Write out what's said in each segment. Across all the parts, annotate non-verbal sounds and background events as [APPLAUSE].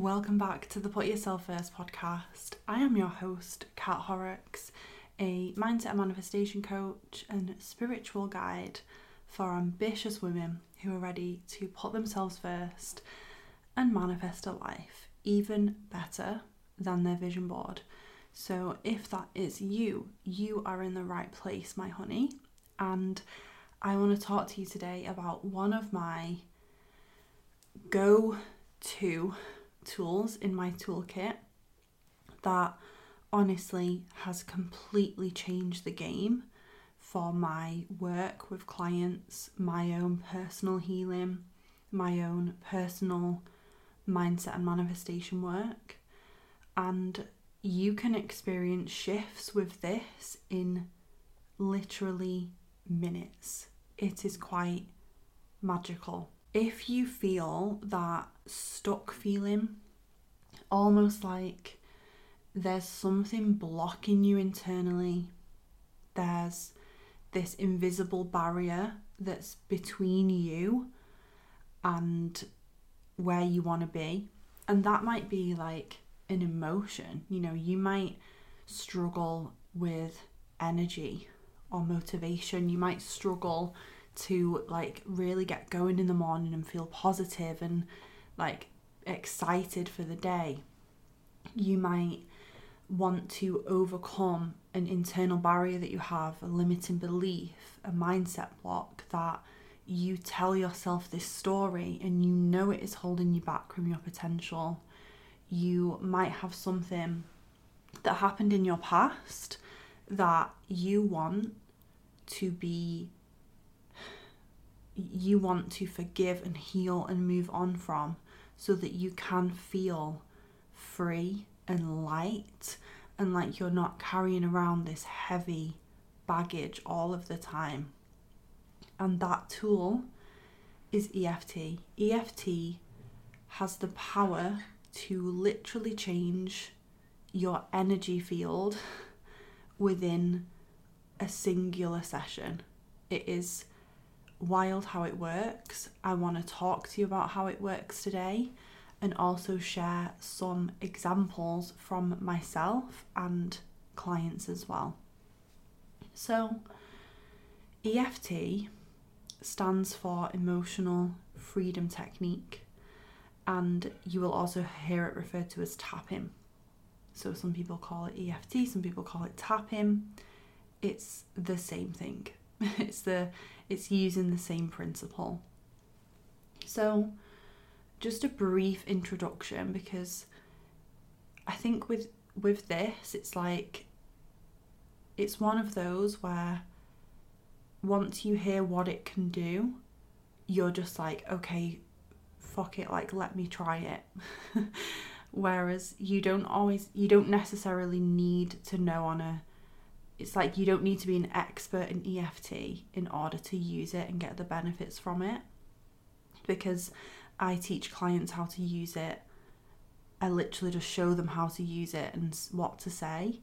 Welcome back to the Put Yourself First podcast. I am your host, Kat Horrocks, a mindset and manifestation coach and spiritual guide for ambitious women who are ready to put themselves first and manifest a life even better than their vision board. So, if that is you, you are in the right place, my honey. And I want to talk to you today about one of my go to tools in my toolkit that honestly has completely changed the game for my work with clients, my own personal healing, my own personal mindset and manifestation work. And you can experience shifts with this in literally minutes. It is quite magical. If you feel that stuck feeling, almost like there's something blocking you internally, there's this invisible barrier that's between you and where you want to be. And that might be like an emotion. You know, you might struggle with energy or motivation. You might struggle to like really get going in the morning and feel positive and like excited for the day. You might want to overcome an internal barrier that you have, a limiting belief, a mindset block that you tell yourself this story and you know it is holding you back from your potential. You might have something that happened in your past that you want to be you want to forgive and heal and move on from so that you can feel free and light and like you're not carrying around this heavy baggage all of the time. And that tool is EFT. EFT has the power to literally change your energy field [LAUGHS] within a singular session. It is wild how it works. I want to talk to you about how it works today and also share some examples from myself and clients as well. So, EFT stands for Emotional Freedom Technique, and you will also hear it referred to as tapping. So, some people call it EFT, some people call it tapping. It's the same thing. [LAUGHS] It's the it's using the same principle. So, just a brief introduction because I think with with this it's like it's one of those where once you hear what it can do, you're just like, okay, fuck it, like let me try it. [LAUGHS] Whereas you don't always you don't necessarily need to know on a it's like you don't need to be an expert in EFT in order to use it and get the benefits from it because I teach clients how to use it. I literally just show them how to use it and what to say,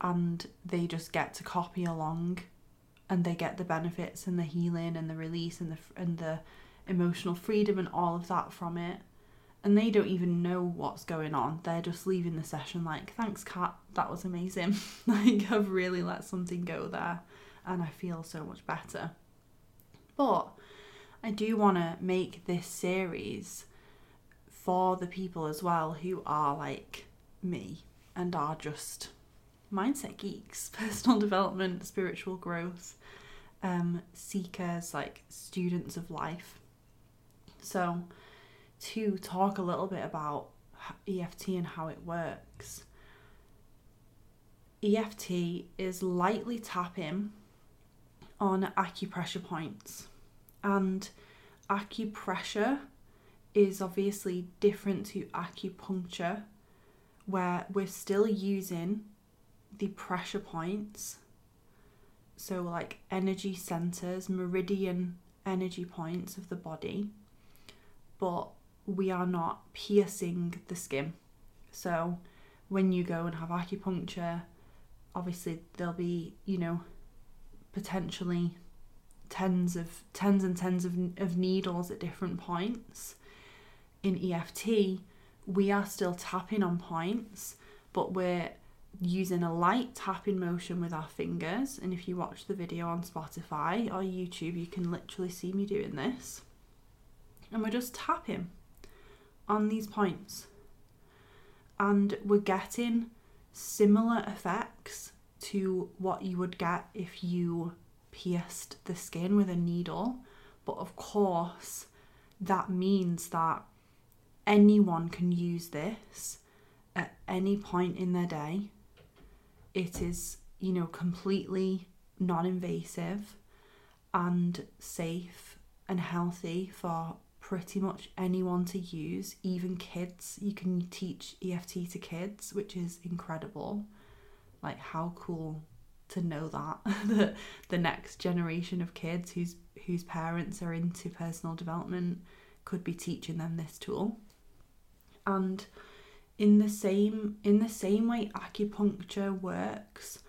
and they just get to copy along, and they get the benefits and the healing and the release and the and the emotional freedom and all of that from it. And they don't even know what's going on. They're just leaving the session like, "Thanks, Kat. That was amazing. [LAUGHS] like I've really let something go there, and I feel so much better." But I do want to make this series for the people as well who are like me and are just mindset geeks, [LAUGHS] personal development, spiritual growth, um, seekers, like students of life. So, to talk a little bit about EFT and how it works. EFT is lightly tapping on acupressure points. And acupressure is obviously different to acupuncture, where we're still using the pressure points, so like energy centers, meridian energy points of the body, but we are not piercing the skin. So when you go and have acupuncture, obviously there'll be, you know, potentially tens of tens and tens of, of needles at different points. In EFT, we are still tapping on points, but we're using a light tapping motion with our fingers. And if you watch the video on Spotify or YouTube, you can literally see me doing this. And we're just tapping on these points. And we're getting similar effects to what you would get if you pierced the skin with a needle. But of course, that means that anyone can use this at any point in their day. It is, you know, completely non invasive and safe and healthy for pretty much anyone to use, even kids. You can teach EFT to kids, which is incredible. Like, how cool to know that [LAUGHS] the the next generation of kids whose whose parents are into personal development could be teaching them this tool and in the same in the same way acupuncture works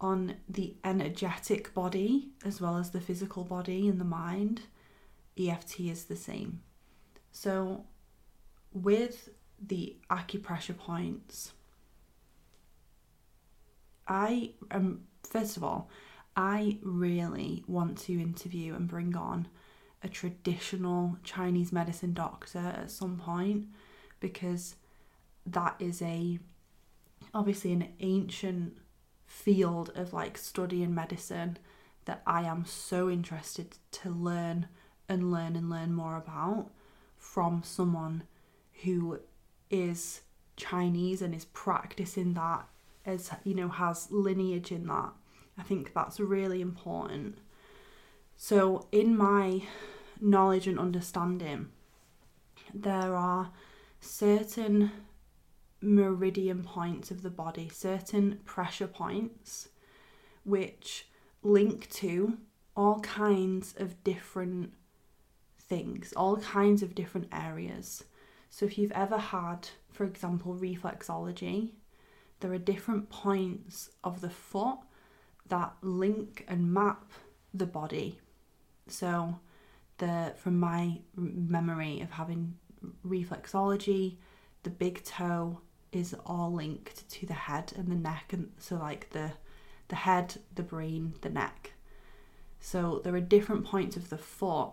on the energetic body as well as the physical body and the mind EFT is the same. So with the acupressure points I um first of all I really want to interview and bring on a traditional Chinese medicine doctor at some point because that is a obviously an ancient field of like studying medicine that I am so interested to learn and learn and learn more about from someone who is Chinese and is practicing that as you know has lineage in that. I think that's really important. So in my knowledge and understanding there are certain meridian points of the body, certain pressure points, which link to all kinds of different things, all kinds of different areas. So, if you've ever had, for example, reflexology, there are different points of the foot that link and map the body. So, the from my memory of having reflexology, the big toe is all linked to the head and the neck and so like the the head, the brain, the neck. So there are different points of the foot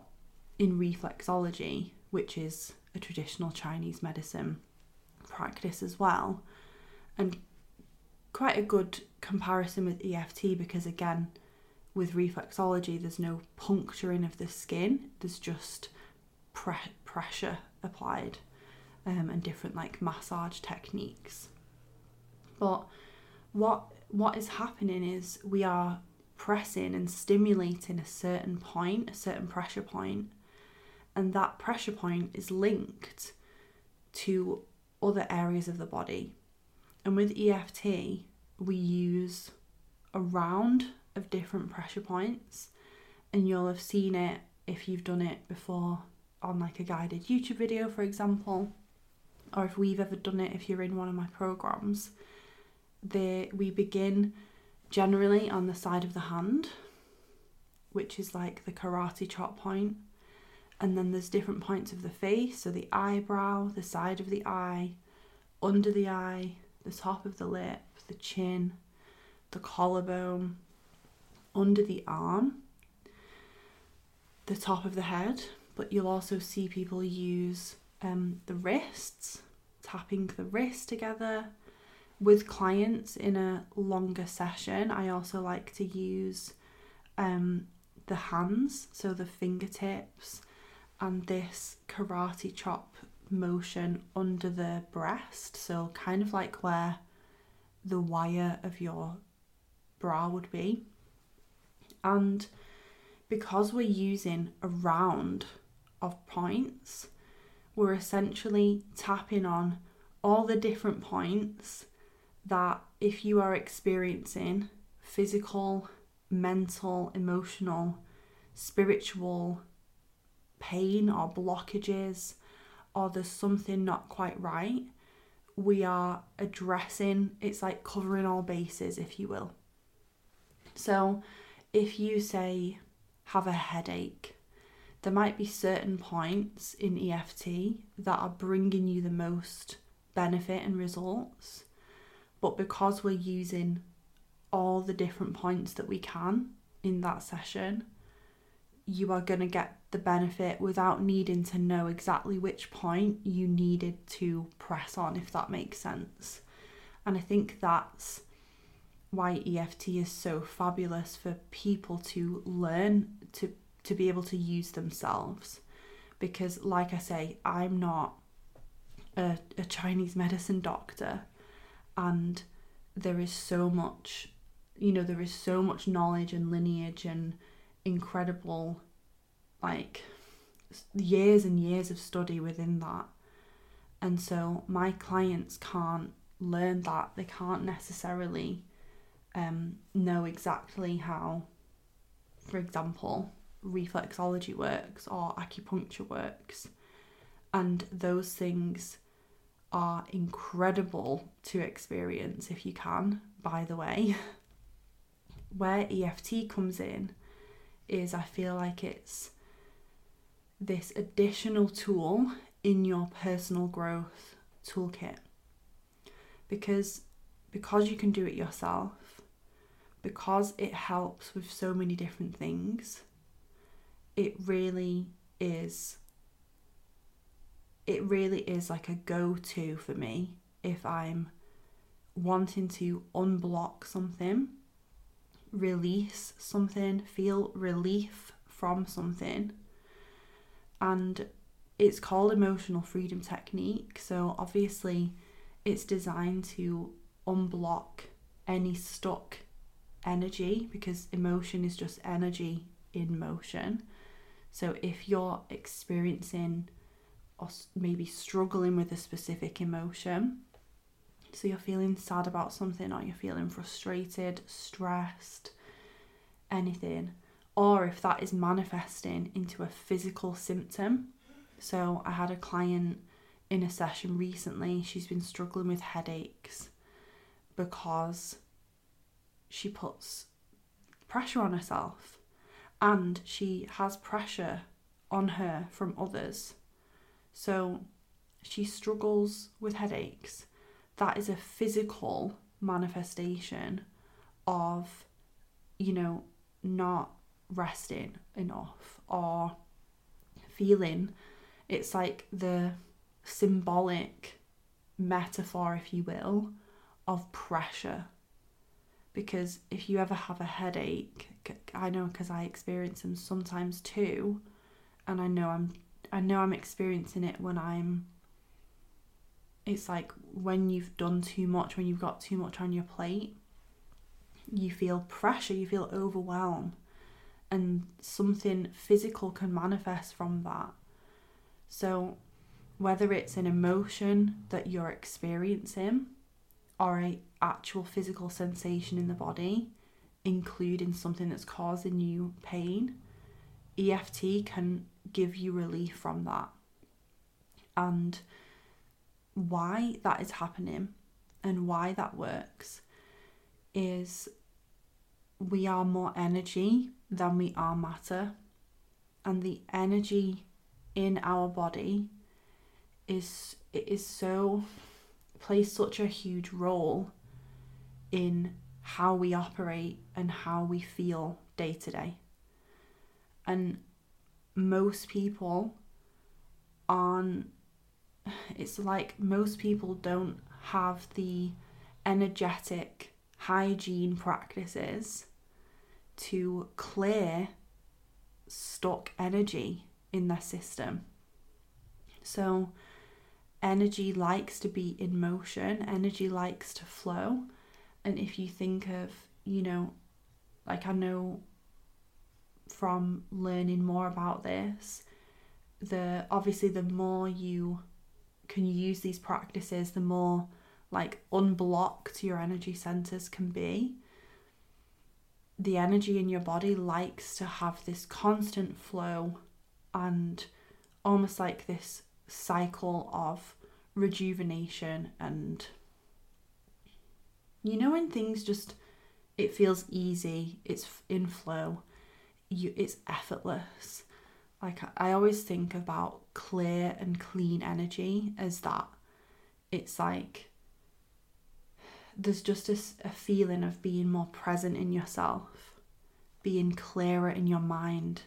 in reflexology, which is a traditional Chinese medicine practice as well. And quite a good comparison with EFT because again with reflexology there's no puncturing of the skin, there's just pre- pressure applied um, and different like massage techniques. But what what is happening is we are pressing and stimulating a certain point, a certain pressure point, and that pressure point is linked to other areas of the body. And with EFT, we use a round of different pressure points, and you'll have seen it if you've done it before on like a guided YouTube video, for example, or if we've ever done it if you're in one of my programs, they we begin generally on the side of the hand, which is like the karate chop point, and then there's different points of the face, so the eyebrow, the side of the eye, under the eye, the top of the lip, the chin, the collarbone, under the arm, the top of the head, but you'll also see people use um, the wrists, tapping the wrist together. With clients in a longer session, I also like to use um, the hands, so the fingertips, and this karate chop motion under the breast, so kind of like where the wire of your bra would be. And because we're using a round of points, we're essentially tapping on all the different points that if you are experiencing physical, mental, emotional, spiritual pain or blockages, or there's something not quite right, we are addressing it's like covering all bases, if you will. So, if you say have a headache, there might be certain points in EFT that are bringing you the most benefit and results. But because we're using all the different points that we can in that session, you are going to get the benefit without needing to know exactly which point you needed to press on, if that makes sense. And I think that's why EFT is so fabulous for people to learn to to be able to use themselves because like I say I'm not a, a Chinese medicine doctor and there is so much you know there is so much knowledge and lineage and incredible like years and years of study within that. And so my clients can't learn that. They can't necessarily um, know exactly how for example reflexology works or acupuncture works. And those things are incredible to experience if you can by the way. [LAUGHS] Where EFT comes in is I feel like it's this additional tool in your personal growth toolkit because because you can do it yourself because it helps with so many different things it really is it really is like a go-to for me if I'm wanting to unblock something release something, feel relief from something. And it's called emotional freedom technique. So obviously, it's designed to unblock any stuck energy because emotion is just energy in motion. So if you're experiencing or maybe struggling with a specific emotion, so you're feeling sad about something, or you're feeling frustrated, stressed, anything, or if that is manifesting into a physical symptom. So I had a client in a session recently, she's been struggling with headaches because she puts pressure on herself and she has pressure on her from others. So she struggles with headaches that is a physical manifestation of, you know, not resting enough or feeling. It's like the symbolic metaphor, if you will, of pressure. Because if you ever have a headache, I know because I experience them sometimes too, and I know I'm I know I'm experiencing it when I'm it's like when you've done too much, when you've got too much on your plate, you feel pressure, you feel overwhelmed, and something physical can manifest from that. So, whether it's an emotion that you're experiencing or a actual physical sensation in the body, including something that's causing you pain, EFT can give you relief from that. And why that is happening and why that works is we are more energy than we are matter. And the energy in our body is it is so plays such a huge role in how we operate and how we feel day to day. And most people aren't it's like most people don't have the energetic hygiene practices to clear stuck energy in their system. So, energy likes to be in motion, energy likes to flow. And if you think of, you know, like I know from learning more about this, the obviously the more you can use these practices, the more like unblocked your energy centers can be. The energy in your body likes to have this constant flow and almost like this cycle of rejuvenation and you know when things just it feels easy it's in flow you it's effortless. Like I always think about clear and clean energy as that. It's like there's just a, a feeling of being more present in yourself, being clearer in your mind,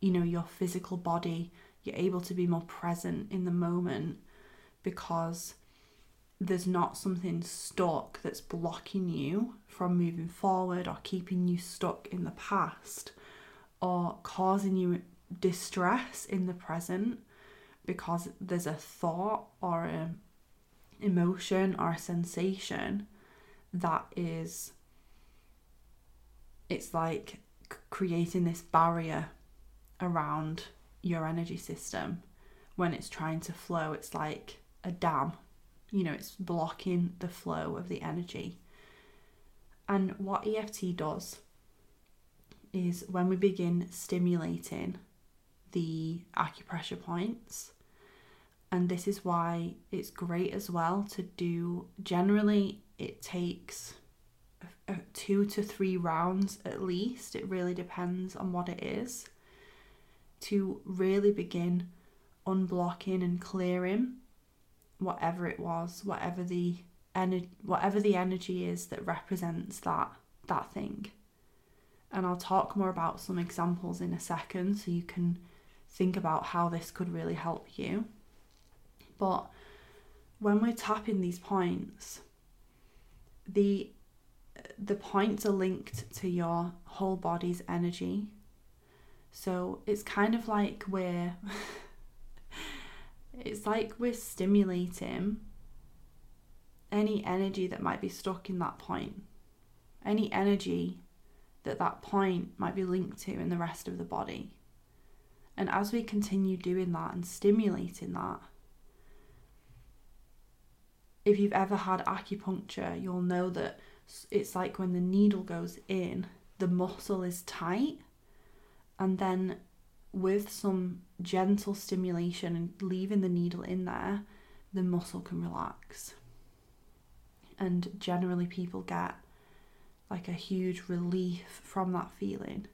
you know, your physical body. You're able to be more present in the moment because there's not something stuck that's blocking you from moving forward or keeping you stuck in the past or causing you distress in the present because there's a thought or a emotion or a sensation that is it's like creating this barrier around your energy system. When it's trying to flow it's like a dam. You know it's blocking the flow of the energy. And what EFT does is when we begin stimulating the acupressure points and this is why it's great as well to do generally it takes two to three rounds at least it really depends on what it is to really begin unblocking and clearing whatever it was whatever the energy whatever the energy is that represents that that thing. And I'll talk more about some examples in a second so you can think about how this could really help you but when we're tapping these points, the the points are linked to your whole body's energy. So it's kind of like we're [LAUGHS] it's like we're stimulating any energy that might be stuck in that point. Any energy that that point might be linked to in the rest of the body. And as we continue doing that and stimulating that, if you've ever had acupuncture, you'll know that it's like when the needle goes in, the muscle is tight, and then with some gentle stimulation and leaving the needle in there, the muscle can relax. And generally, people get like a huge relief from that feeling.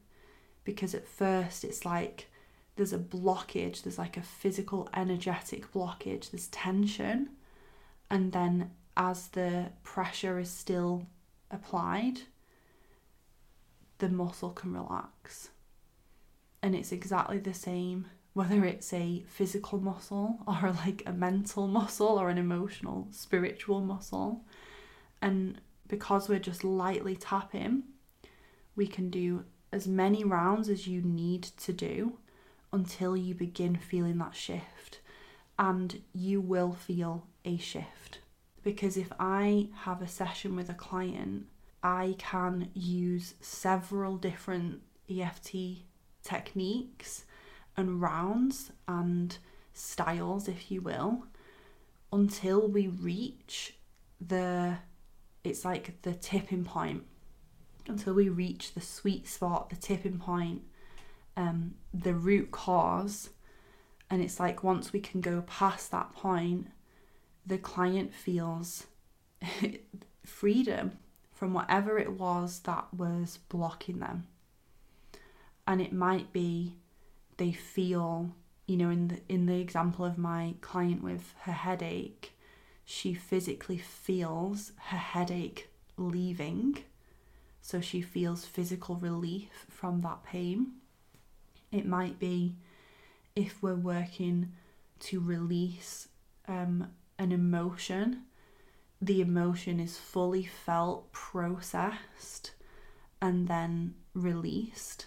Because at first it's like there's a blockage, there's like a physical, energetic blockage, there's tension and then as the pressure is still applied, the muscle can relax. And it's exactly the same whether it's a physical muscle or like a mental muscle or an emotional, spiritual muscle. And because we're just lightly tapping, we can do as many rounds as you need to do until you begin feeling that shift. And you will feel a shift. Because if I have a session with a client, I can use several different EFT techniques and rounds and styles, if you will, until we reach the it's like the tipping point until we reach the sweet spot, the tipping point, um, the root cause. And it's like once we can go past that point, the client feels [LAUGHS] freedom from whatever it was that was blocking them. And it might be they feel, you know, in the in the example of my client with her headache, she physically feels her headache leaving. So she feels physical relief from that pain. It might be if we're working to release um, an emotion, the emotion is fully felt, processed, and then released.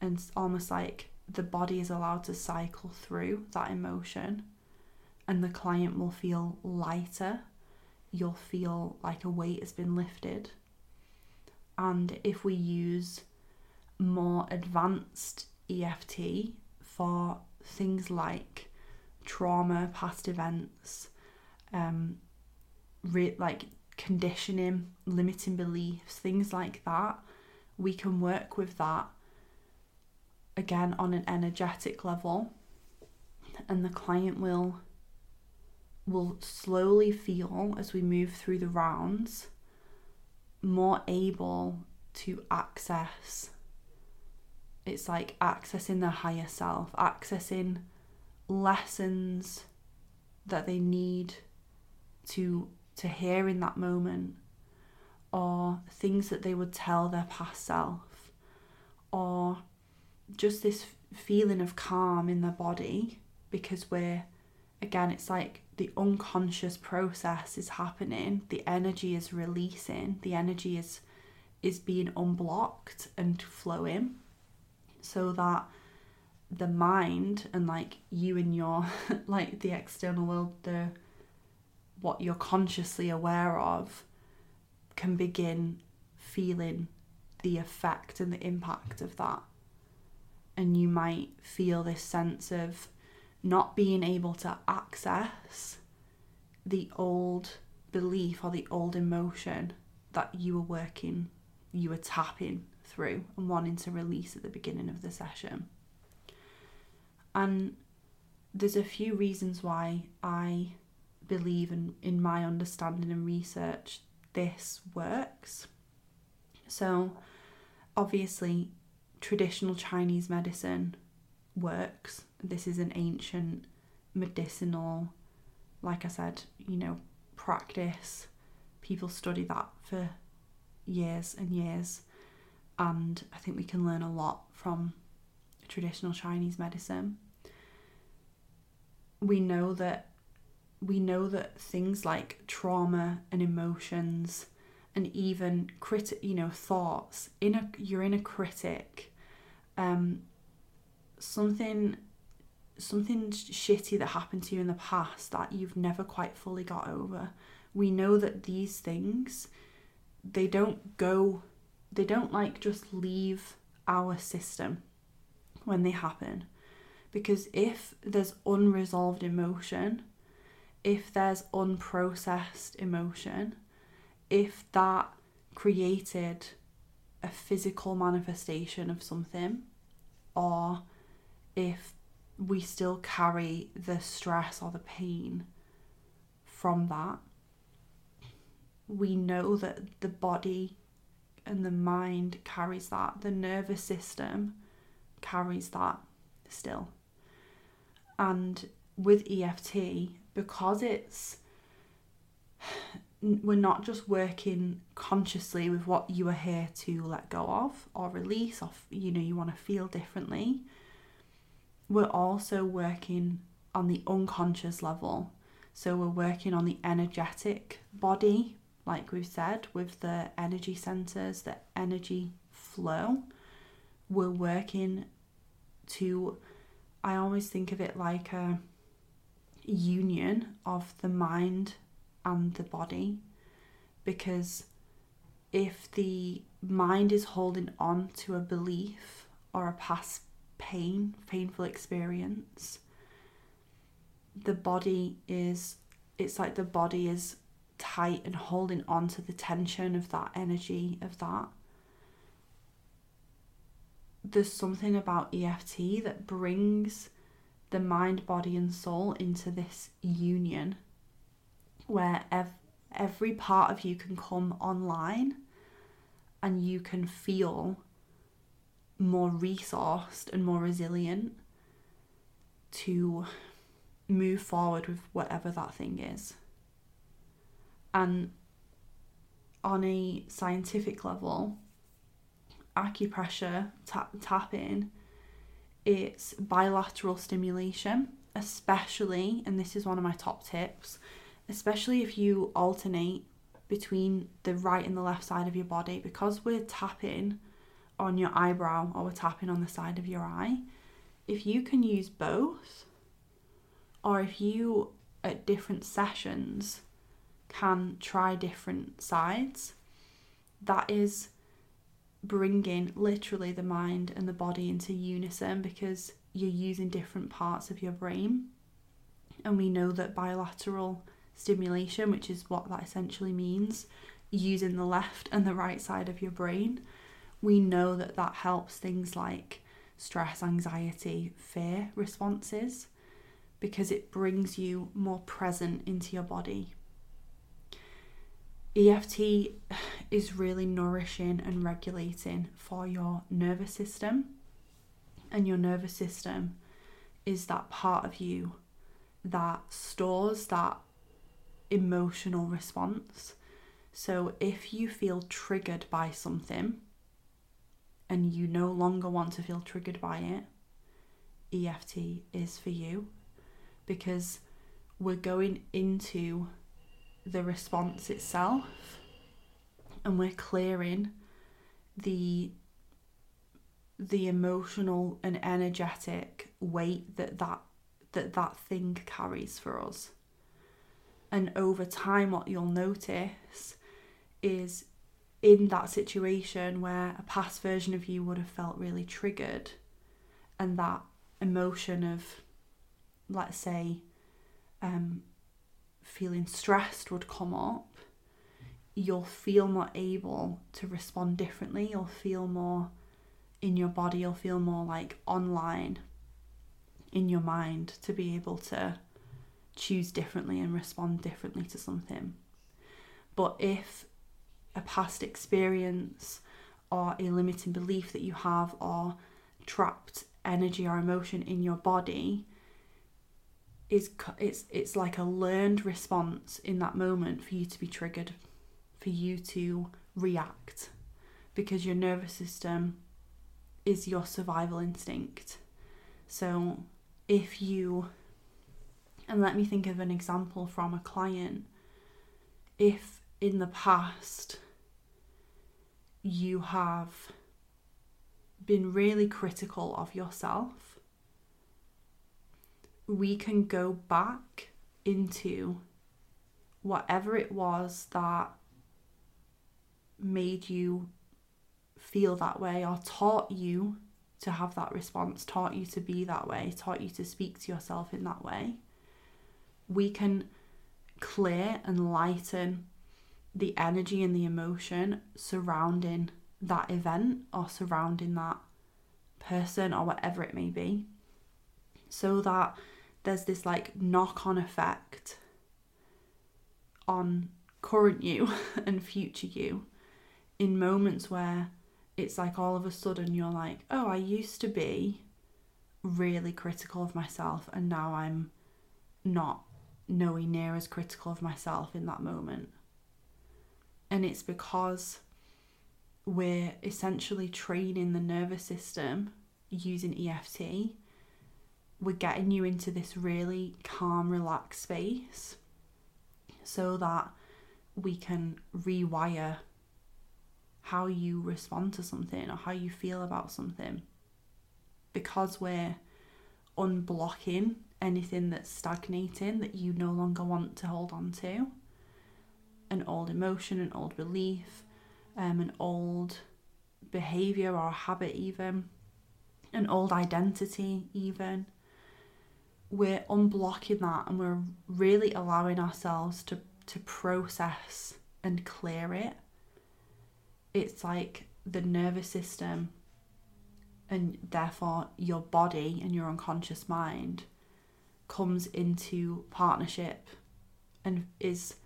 And it's almost like the body is allowed to cycle through that emotion, and the client will feel lighter. You'll feel like a weight has been lifted. And if we use more advanced EFT for things like trauma, past events, um, re- like conditioning, limiting beliefs, things like that, we can work with that again on an energetic level. And the client will will slowly feel as we move through the rounds more able to access it's like accessing their higher self, accessing lessons that they need to to hear in that moment or things that they would tell their past self or just this feeling of calm in their body because we're again it's like the unconscious process is happening the energy is releasing the energy is is being unblocked and flowing so that the mind and like you and your [LAUGHS] like the external world the what you're consciously aware of can begin feeling the effect and the impact of that. And you might feel this sense of not being able to access the old belief or the old emotion that you were working you were tapping through and wanting to release at the beginning of the session. And there's a few reasons why I believe in, in my understanding and research this works. So, obviously, traditional Chinese medicine works. This is an ancient medicinal, like I said, you know, practice. People study that for years and years, and I think we can learn a lot from traditional Chinese medicine we know that we know that things like trauma and emotions and even crit you know thoughts in a you're in a critic um something something shitty that happened to you in the past that you've never quite fully got over. We know that these things they don't go they don't like just leave our system when they happen. Because if there's unresolved emotion, if there's unprocessed emotion, if that created a physical manifestation of something, or if we still carry the stress or the pain from that, we know that the body and the mind carries that, the nervous system carries that still. And with EFT, because it's [SIGHS] we're not just working consciously with what you are here to let go of or release off you know you want to feel differently. We're also working on the unconscious level. So we're working on the energetic body like we've said with the energy centers the energy flow. We're working to I always think of it like a union of the mind and the body. Because if the mind is holding on to a belief or a past pain, painful experience, the body is, it's like the body is tight and holding on to the tension of that energy, of that. There's something about EFT that brings the mind, body, and soul into this union where ev- every part of you can come online and you can feel more resourced and more resilient to move forward with whatever that thing is. And on a scientific level, acupressure tap, tapping, it's bilateral stimulation, especially, and this is one of my top tips, especially if you alternate between the right and the left side of your body, because we're tapping on your eyebrow or we're tapping on the side of your eye. If you can use both, or if you at different sessions can try different sides, that is bringing literally the mind and the body into unison because you're using different parts of your brain. And we know that bilateral stimulation, which is what that essentially means, using the left and the right side of your brain, we know that that helps things like stress, anxiety, fear responses because it brings you more present into your body EFT is really nourishing and regulating for your nervous system. And your nervous system is that part of you that stores that emotional response. So if you feel triggered by something and you no longer want to feel triggered by it, EFT is for you because we're going into the response itself and we're clearing the the emotional and energetic weight that that that that thing carries for us. And over time what you'll notice is in that situation where a past version of you would have felt really triggered and that emotion of let's say um, feeling stressed would come up you'll feel more able to respond differently you'll feel more in your body, you'll feel more like online in your mind to be able to choose differently and respond differently to something. But if a past experience or a limiting belief that you have or trapped energy or emotion in your body is it's it's like a learned response in that moment for you to be triggered for you to react because your nervous system is your survival instinct. So if you, and let me think of an example from a client, if in the past you have been really critical of yourself, we can go back into whatever it was that made you feel that way or taught you to have that response, taught you to be that way, taught you to speak to yourself in that way, we can clear and lighten the energy and the emotion surrounding that event or surrounding that person or whatever it may be so that there's this like knock on effect on current you [LAUGHS] and future you in moments where it's like all of a sudden you're like, oh, I used to be really critical of myself, and now I'm not nowhere near as critical of myself in that moment. And it's because we're essentially training the nervous system using EFT. We're getting you into this really calm, relaxed space so that we can rewire how you respond to something or how you feel about something. Because we're unblocking anything that's stagnating that you no longer want to hold on to an old emotion, an old belief, um, an old behavior or habit, even an old identity, even. We're unblocking that and we're really allowing ourselves to, to process and clear it it's like the nervous system and therefore your body and your unconscious mind comes into partnership and is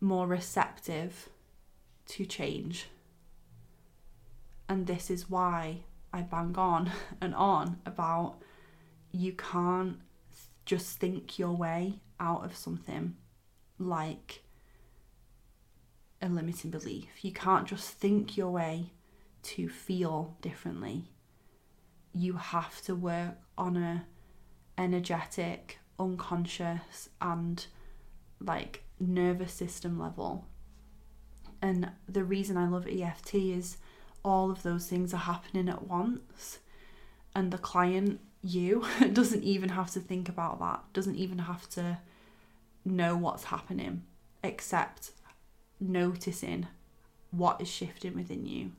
more receptive to change. And this is why I bang on [LAUGHS] and on about you can't just think your way out of something like a limiting belief. You can't just think your way to feel differently. You have to work on a energetic, unconscious and like nervous system level. And the reason I love EFT is all of those things are happening at once and the client you [LAUGHS] doesn't even have to think about that, doesn't even have to know what's happening except noticing what is shifting within you.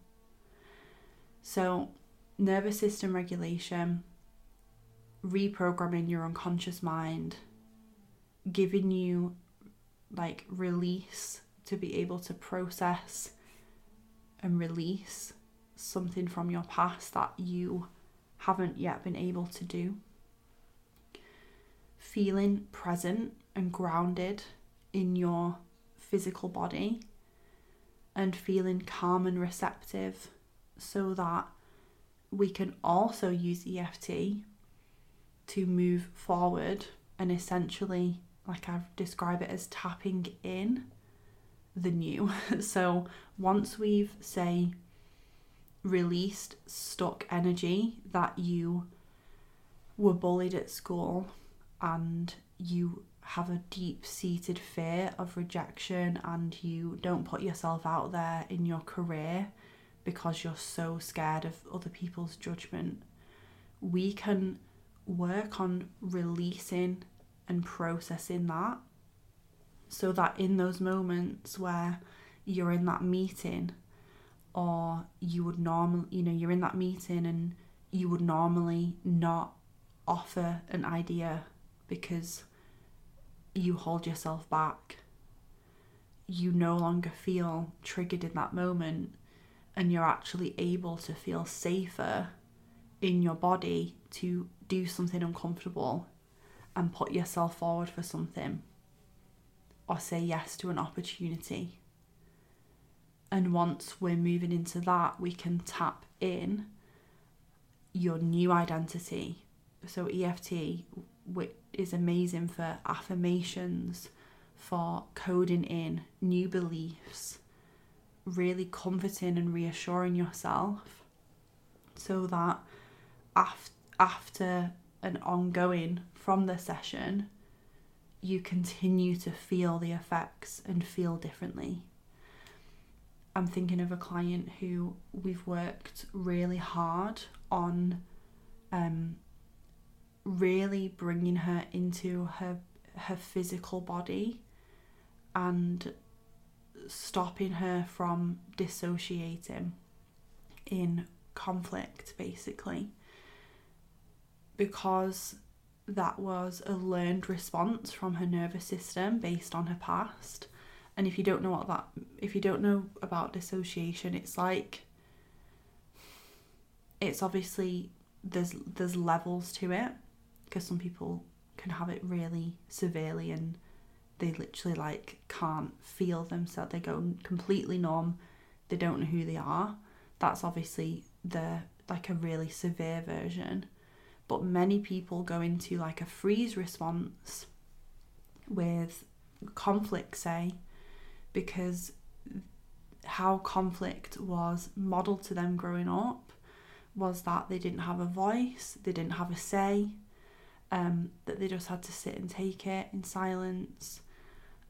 So, nervous system regulation, reprogramming your unconscious mind, giving you like release to be able to process and release something from your past that you haven't yet been able to do. Feeling present and grounded in your physical body and feeling calm and receptive so that we can also use EFT to move forward and essentially, like I've described it as tapping in the new. [LAUGHS] so once we've, say, released stuck energy that you were bullied at school and you have a deep seated fear of rejection and you don't put yourself out there in your career because you're so scared of other people's judgment, we can work on releasing and processing that so that in those moments where you're in that meeting or you would normally you know you're in that meeting and you would normally not offer an idea because you hold yourself back you no longer feel triggered in that moment and you're actually able to feel safer in your body to do something uncomfortable and put yourself forward for something or say yes to an opportunity. And once we're moving into that, we can tap in your new identity. So, EFT is amazing for affirmations, for coding in new beliefs, really comforting and reassuring yourself so that after, after an ongoing from the session, you continue to feel the effects and feel differently. I'm thinking of a client who we've worked really hard on um, really bringing her into her her physical body and stopping her from dissociating in conflict basically because that was a learned response from her nervous system based on her past. And if you don't know what that if you don't know about dissociation, it's like it's obviously there's there's levels to it because some people can have it really severely and they literally like can't feel themselves they go completely numb they don't know who they are. That's obviously the like a really severe version. But many people go into like a freeze response with conflict, say, because how conflict was modeled to them growing up was that they didn't have a voice, they didn't have a say, um, that they just had to sit and take it in silence.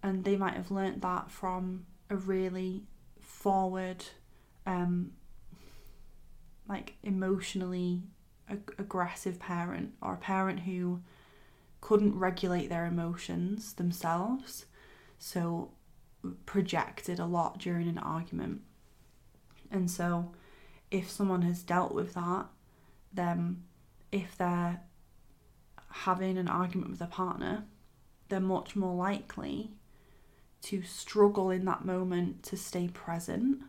And they might have learnt that from a really forward, um, like emotionally ag- aggressive parent or a parent who couldn't regulate their emotions themselves, so projected a lot during an argument. And so, if someone has dealt with that, then if they're having an argument with a partner, they're much more likely to struggle in that moment to stay present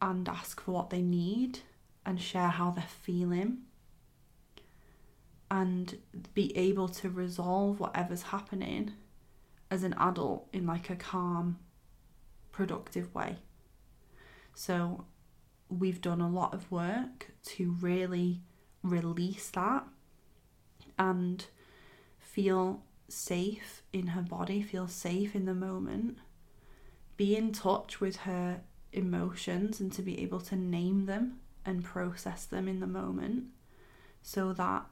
and ask for what they need and share how they're feeling and be able to resolve whatever's happening as an adult in like a calm, productive way. So, we've done a lot of work to really release that and feel safe in her body, feel safe in the moment, be in touch with her emotions and to be able to name them and process them in the moment so that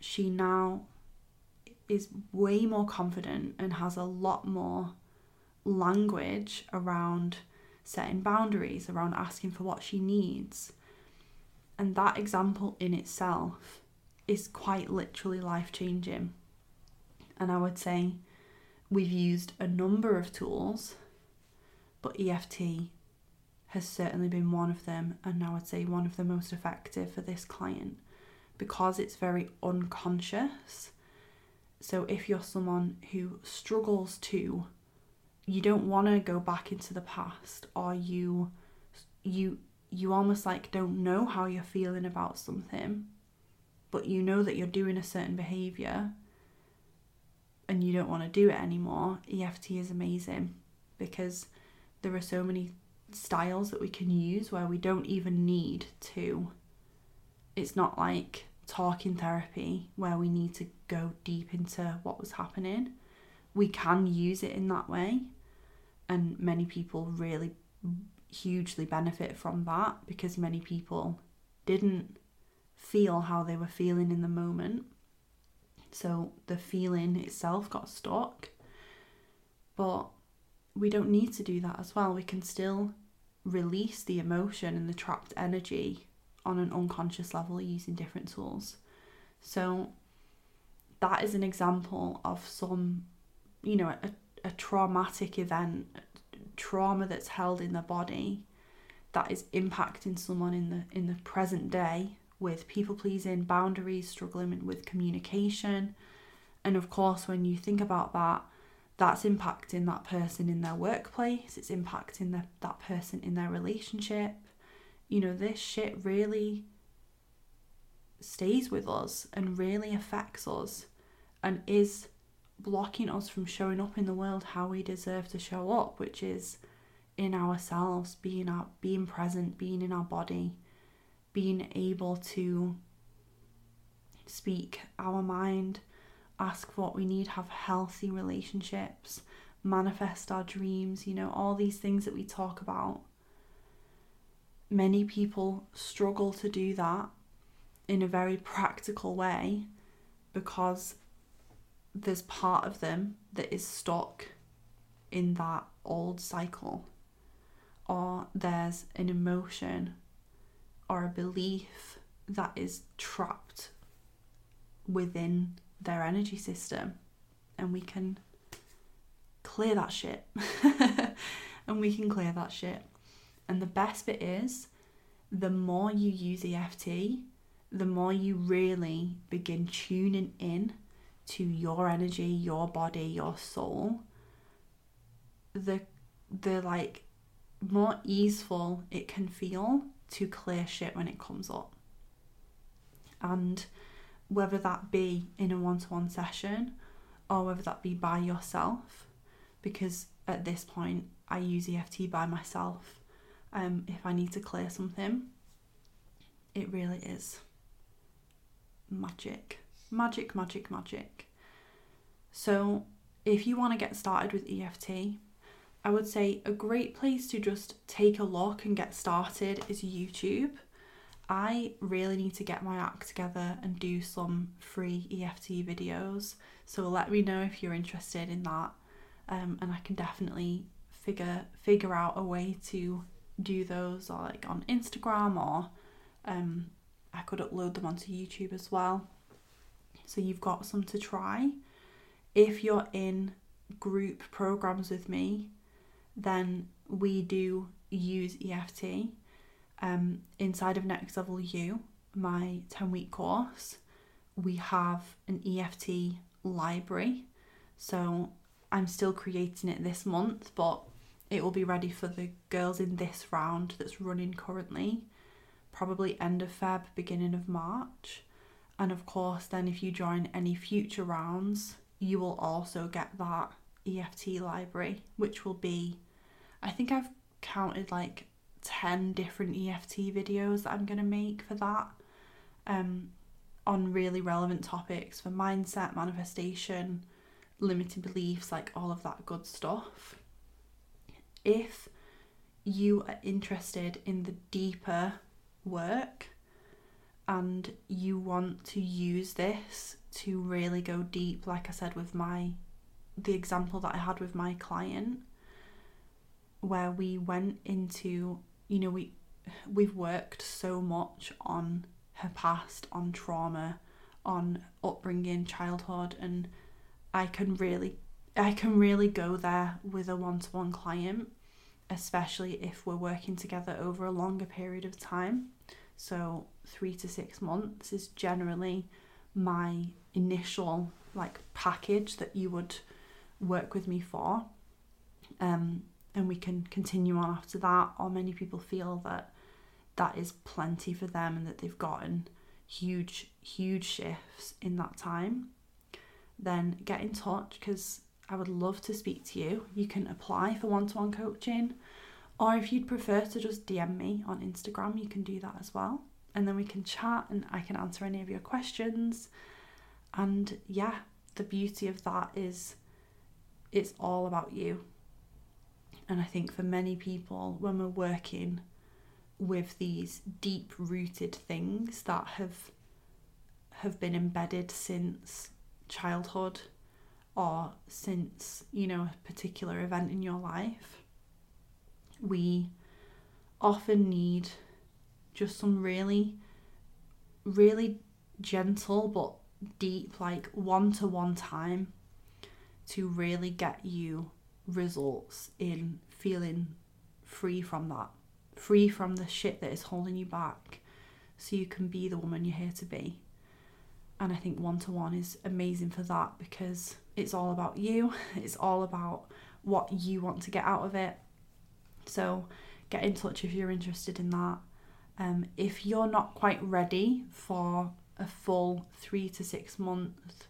she now is way more confident and has a lot more language around setting boundaries, around asking for what she needs. And that example in itself is quite literally life changing. And I would say we've used a number of tools, but EFT has certainly been one of them, and I would say one of the most effective for this client because it's very unconscious. So if you're someone who struggles to you don't want to go back into the past or you you you almost like don't know how you're feeling about something but you know that you're doing a certain behavior and you don't want to do it anymore EFT is amazing. Because there are so many styles that we can use where we don't even need to. It's not like talking therapy where we need to go deep into what was happening. We can use it in that way, and many people really hugely benefit from that because many people didn't feel how they were feeling in the moment. So the feeling itself got stuck. But we don't need to do that as well. We can still release the emotion and the trapped energy on an unconscious level using different tools. So that is an example of some, you know, a, a traumatic event, trauma that's held in the body that is impacting someone in the in the present day with people pleasing, boundaries, struggling with communication. And of course, when you think about that, that's impacting that person in their workplace, it's impacting the, that person in their relationship. You know, this shit really stays with us and really affects us and is blocking us from showing up in the world how we deserve to show up, which is in ourselves, being our being present, being in our body, being able to speak our mind, ask what we need, have healthy relationships, manifest our dreams, you know, all these things that we talk about. Many people struggle to do that in a very practical way because there's part of them that is stuck in that old cycle, or there's an emotion or a belief that is trapped within their energy system, and we can clear that shit. [LAUGHS] and we can clear that shit. And the best bit is the more you use EFT, the more you really begin tuning in to your energy, your body, your soul, the the like more easeful it can feel to clear shit when it comes up. And whether that be in a one-to-one session or whether that be by yourself, because at this point I use EFT by myself. Um, if I need to clear something, it really is magic. Magic, magic, magic. So, if you want to get started with EFT, I would say a great place to just take a look and get started is YouTube. I really need to get my act together and do some free EFT videos. So let me know if you're interested in that, um, and I can definitely figure figure out a way to do those, or like on Instagram, or um, I could upload them onto YouTube as well. So you've got some to try. If you're in group programs with me, then we do use EFT. Um, inside of Next Level U, my 10 week course, we have an EFT library. So I'm still creating it this month, but it will be ready for the girls in this round that's running currently probably end of Feb, beginning of March. And of course, then if you join any future rounds, you will also get that EFT library, which will be, I think I've counted like 10 different EFT videos that I'm going to make for that um, on really relevant topics for mindset, manifestation, limiting beliefs, like all of that good stuff. If you are interested in the deeper work and you want to use this to really go deep like i said with my the example that i had with my client where we went into you know we we've worked so much on her past on trauma on upbringing childhood and i can really i can really go there with a one-to-one client especially if we're working together over a longer period of time. So, three to six months is generally my initial like package that you would work with me for. Um, and we can continue on after that, or many people feel that that is plenty for them and that they've gotten huge, huge shifts in that time. Then get in touch because I would love to speak to you. You can apply for one to one coaching, or if you'd prefer to just DM me on Instagram, you can do that as well. and then we can chat and I can answer any of your questions. And yeah, the beauty of that is it's all about you. And I think for many people, when we're working with these deep rooted things that have have been embedded since childhood or since, you know, a particular event in your life, we often need just some really, really gentle but deep, like one to one time to really get you results in feeling free from that, free from the shit that is holding you back, so you can be the woman you're here to be. And I think one to one is amazing for that because it's all about you, [LAUGHS] it's all about what you want to get out of it. So get in touch if you're interested in that. Um, if you're not quite ready for a full three to six month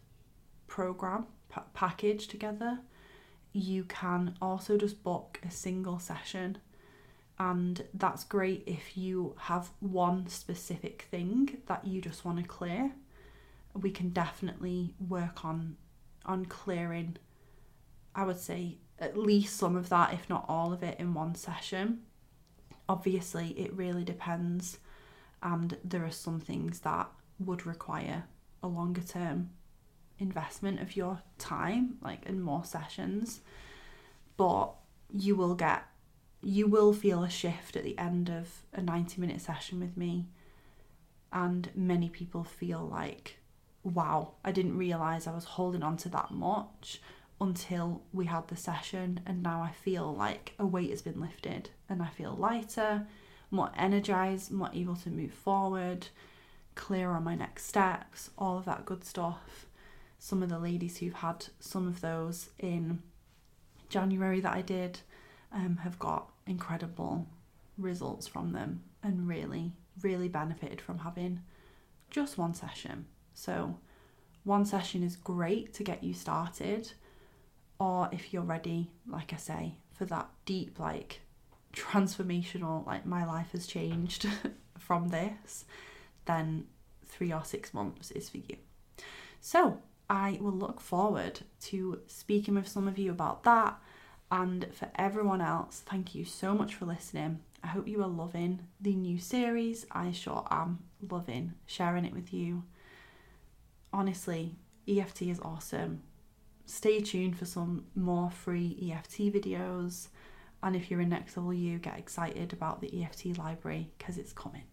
program p- package together, you can also just book a single session. And that's great if you have one specific thing that you just want to clear. We can definitely work on on clearing I would say at least some of that, if not all of it, in one session. Obviously, it really depends, and there are some things that would require a longer term investment of your time, like in more sessions. But you will get, you will feel a shift at the end of a 90 minute session with me. And many people feel like, wow, I didn't realize I was holding on to that much until we had the session. And now I feel like a weight has been lifted and I feel lighter, more energized, more able to move forward clear on my next steps, all of that good stuff. Some of the ladies who've had some of those in January that I did um, have got incredible results from them and really, really benefited from having just one session. So, one session is great to get you started, or if you're ready, like I say, for that deep, like transformational, like my life has changed [LAUGHS] from this, then three or six months is for you. So I will look forward to speaking with some of you about that. And for everyone else, thank you so much for listening. I hope you are loving the new series. I sure am loving sharing it with you. Honestly, EFT is awesome. Stay tuned for some more free EFT videos. And if you're in Next Level U, get excited about the EFT library because it's coming.